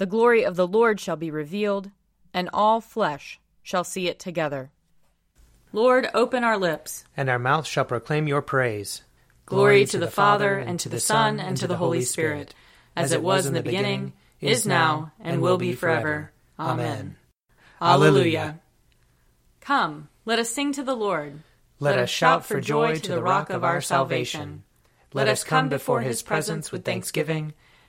The glory of the Lord shall be revealed, and all flesh shall see it together. Lord, open our lips, and our mouth shall proclaim your praise. Glory to the Father, and to the Son, and to the Holy Spirit, as it was in the beginning, is now, and will be forever. Amen. Alleluia. Come, let us sing to the Lord. Let us shout for joy to the rock of our salvation. Let us come before his presence with thanksgiving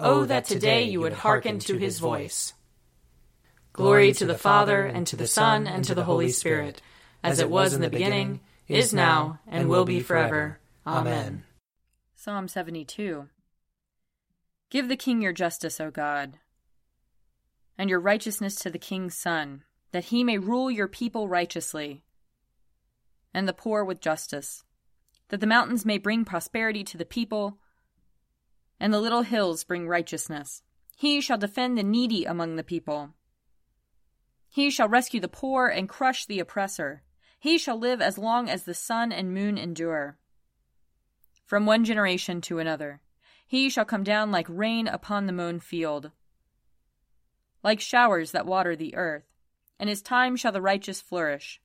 Oh, oh, that today you would hearken to his voice. Glory to the Father, and to the Son, and to the Holy Spirit, as it was in the beginning, is now, and will be forever. Amen. Psalm 72 Give the king your justice, O God, and your righteousness to the king's son, that he may rule your people righteously, and the poor with justice, that the mountains may bring prosperity to the people and the little hills bring righteousness. He shall defend the needy among the people. He shall rescue the poor and crush the oppressor. He shall live as long as the sun and moon endure. From one generation to another, he shall come down like rain upon the mown field, like showers that water the earth. And his time shall the righteous flourish.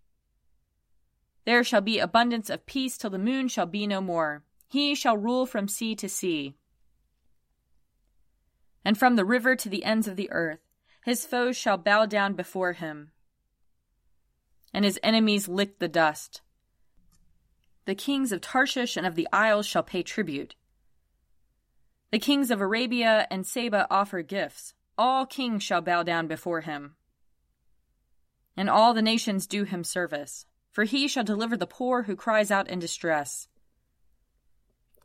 There shall be abundance of peace till the moon shall be no more. He shall rule from sea to sea and from the river to the ends of the earth. His foes shall bow down before him, and his enemies lick the dust. The kings of Tarshish and of the isles shall pay tribute. The kings of Arabia and Saba offer gifts. All kings shall bow down before him. And all the nations do him service. For he shall deliver the poor who cries out in distress,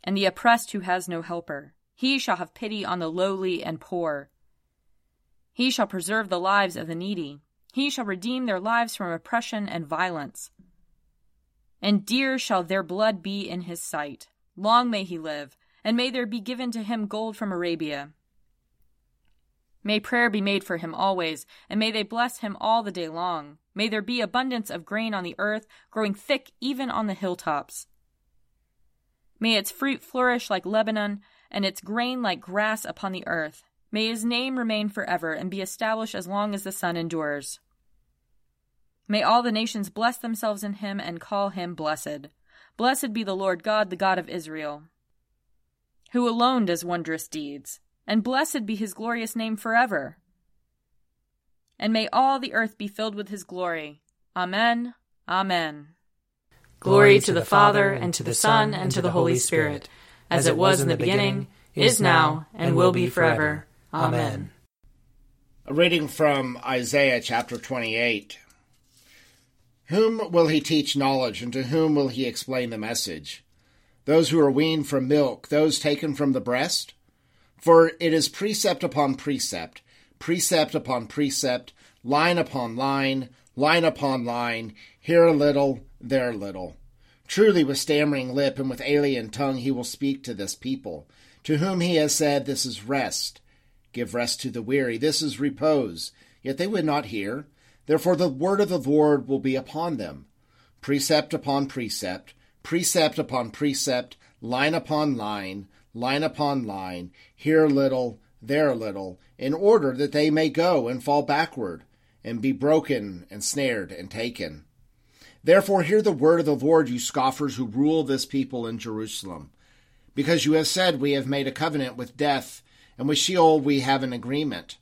and the oppressed who has no helper. He shall have pity on the lowly and poor. He shall preserve the lives of the needy. He shall redeem their lives from oppression and violence. And dear shall their blood be in his sight. Long may he live, and may there be given to him gold from Arabia. May prayer be made for him always, and may they bless him all the day long. May there be abundance of grain on the earth, growing thick even on the hilltops. May its fruit flourish like Lebanon, and its grain like grass upon the earth. May his name remain forever and be established as long as the sun endures. May all the nations bless themselves in him and call him blessed. Blessed be the Lord God, the God of Israel, who alone does wondrous deeds, and blessed be his glorious name forever. And may all the earth be filled with his glory. Amen. Amen. Glory to the Father, and to the Son, and to the Holy Spirit as it was in the beginning, is now, and will be forever. Amen. A reading from Isaiah chapter 28. Whom will he teach knowledge, and to whom will he explain the message? Those who are weaned from milk, those taken from the breast? For it is precept upon precept, precept upon precept, line upon line, line upon line, here a little, there a little Truly, with stammering lip and with alien tongue, he will speak to this people, to whom he has said, This is rest. Give rest to the weary. This is repose. Yet they would not hear. Therefore, the word of the Lord will be upon them precept upon precept, precept upon precept, line upon line, line upon line, here a little, there a little, in order that they may go and fall backward, and be broken and snared and taken. Therefore, hear the word of the Lord, you scoffers who rule this people in Jerusalem. Because you have said, We have made a covenant with death, and with Sheol we have an agreement.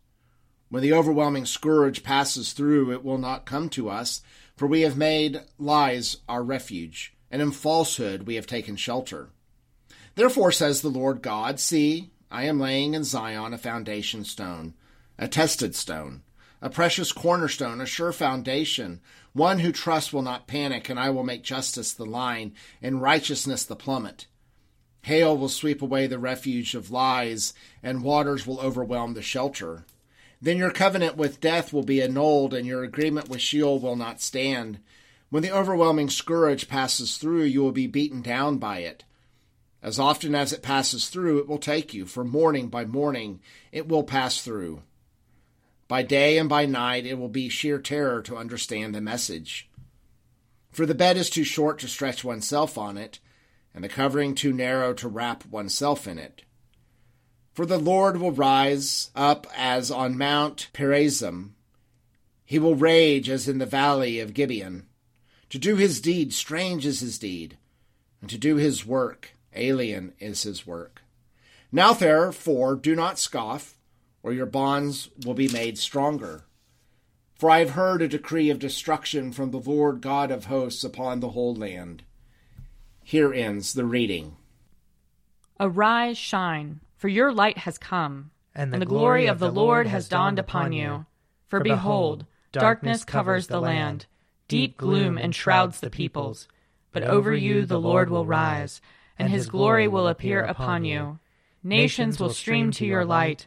When the overwhelming scourge passes through, it will not come to us, for we have made lies our refuge, and in falsehood we have taken shelter. Therefore, says the Lord God, See, I am laying in Zion a foundation stone, a tested stone a precious cornerstone, a sure foundation. One who trusts will not panic, and I will make justice the line and righteousness the plummet. Hail will sweep away the refuge of lies, and waters will overwhelm the shelter. Then your covenant with death will be annulled, and your agreement with Sheol will not stand. When the overwhelming scourge passes through, you will be beaten down by it. As often as it passes through, it will take you, for morning by morning it will pass through. By day and by night it will be sheer terror to understand the message. For the bed is too short to stretch oneself on it, and the covering too narrow to wrap oneself in it. For the Lord will rise up as on Mount Perazim. He will rage as in the valley of Gibeon. To do his deed, strange is his deed, and to do his work, alien is his work. Now therefore do not scoff, or your bonds will be made stronger. For I have heard a decree of destruction from the Lord God of hosts upon the whole land. Here ends the reading. Arise, shine for your light has come, and the, and the glory, glory of the Lord has dawned upon you. For behold, darkness covers the land, deep gloom enshrouds the peoples. But over you the Lord will rise, and his glory will appear upon you. Nations will stream to your light,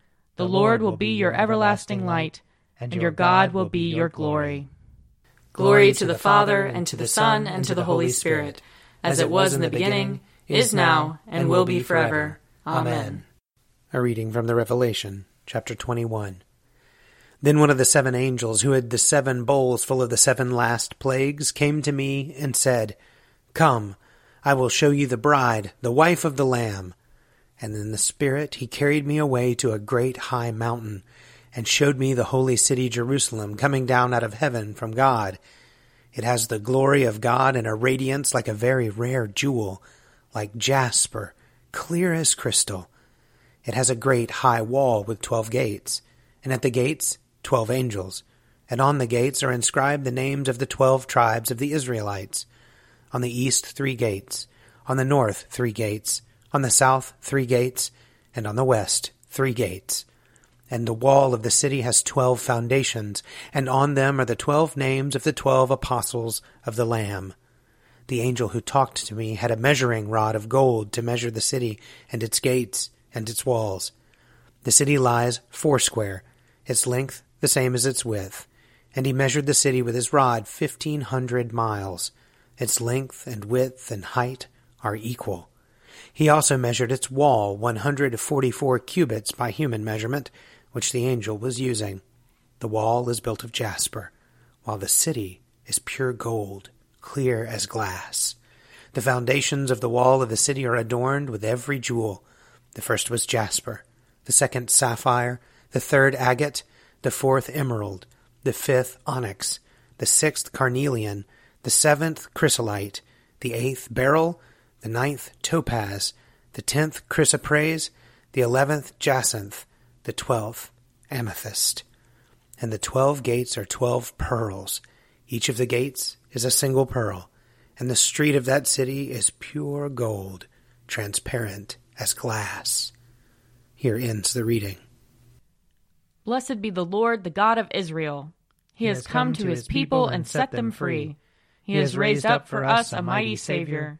The Lord will be your everlasting light, and your God will be your glory. Glory to the Father, and to the Son, and to the Holy Spirit, as it was in the beginning, is now, and will be forever. Amen. A reading from the Revelation, chapter 21. Then one of the seven angels, who had the seven bowls full of the seven last plagues, came to me and said, Come, I will show you the bride, the wife of the Lamb. And in the Spirit he carried me away to a great high mountain, and showed me the holy city Jerusalem coming down out of heaven from God. It has the glory of God and a radiance like a very rare jewel, like jasper, clear as crystal. It has a great high wall with twelve gates, and at the gates twelve angels, and on the gates are inscribed the names of the twelve tribes of the Israelites. On the east three gates, on the north three gates, on the south three gates, and on the west three gates. And the wall of the city has twelve foundations, and on them are the twelve names of the twelve apostles of the Lamb. The angel who talked to me had a measuring rod of gold to measure the city and its gates and its walls. The city lies foursquare, its length the same as its width. And he measured the city with his rod fifteen hundred miles. Its length and width and height are equal. He also measured its wall one hundred forty four cubits by human measurement, which the angel was using. The wall is built of jasper, while the city is pure gold, clear as glass. The foundations of the wall of the city are adorned with every jewel. The first was jasper, the second sapphire, the third agate, the fourth emerald, the fifth onyx, the sixth carnelian, the seventh chrysolite, the eighth beryl, the ninth topaz, the tenth chrysoprase, the eleventh jacinth, the twelfth amethyst. And the twelve gates are twelve pearls. Each of the gates is a single pearl, and the street of that city is pure gold, transparent as glass. Here ends the reading. Blessed be the Lord, the God of Israel. He, he has come, come to his people and set them free. He has raised up for us a mighty Savior,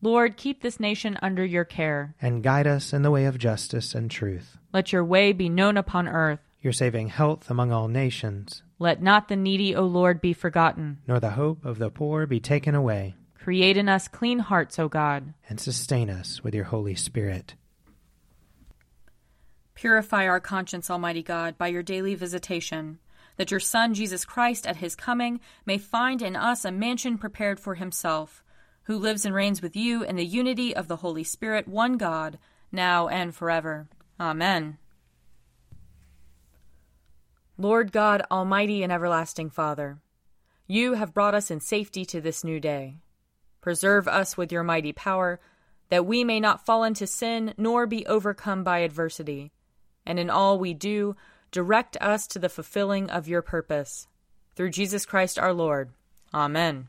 Lord, keep this nation under your care. And guide us in the way of justice and truth. Let your way be known upon earth. Your saving health among all nations. Let not the needy, O Lord, be forgotten. Nor the hope of the poor be taken away. Create in us clean hearts, O God. And sustain us with your Holy Spirit. Purify our conscience, Almighty God, by your daily visitation, that your Son, Jesus Christ, at his coming, may find in us a mansion prepared for himself, who lives and reigns with you in the unity of the Holy Spirit, one God, now and forever. Amen. Lord God, Almighty and everlasting Father, you have brought us in safety to this new day. Preserve us with your mighty power, that we may not fall into sin nor be overcome by adversity and in all we do, direct us to the fulfilling of your purpose. Through Jesus Christ our Lord. Amen.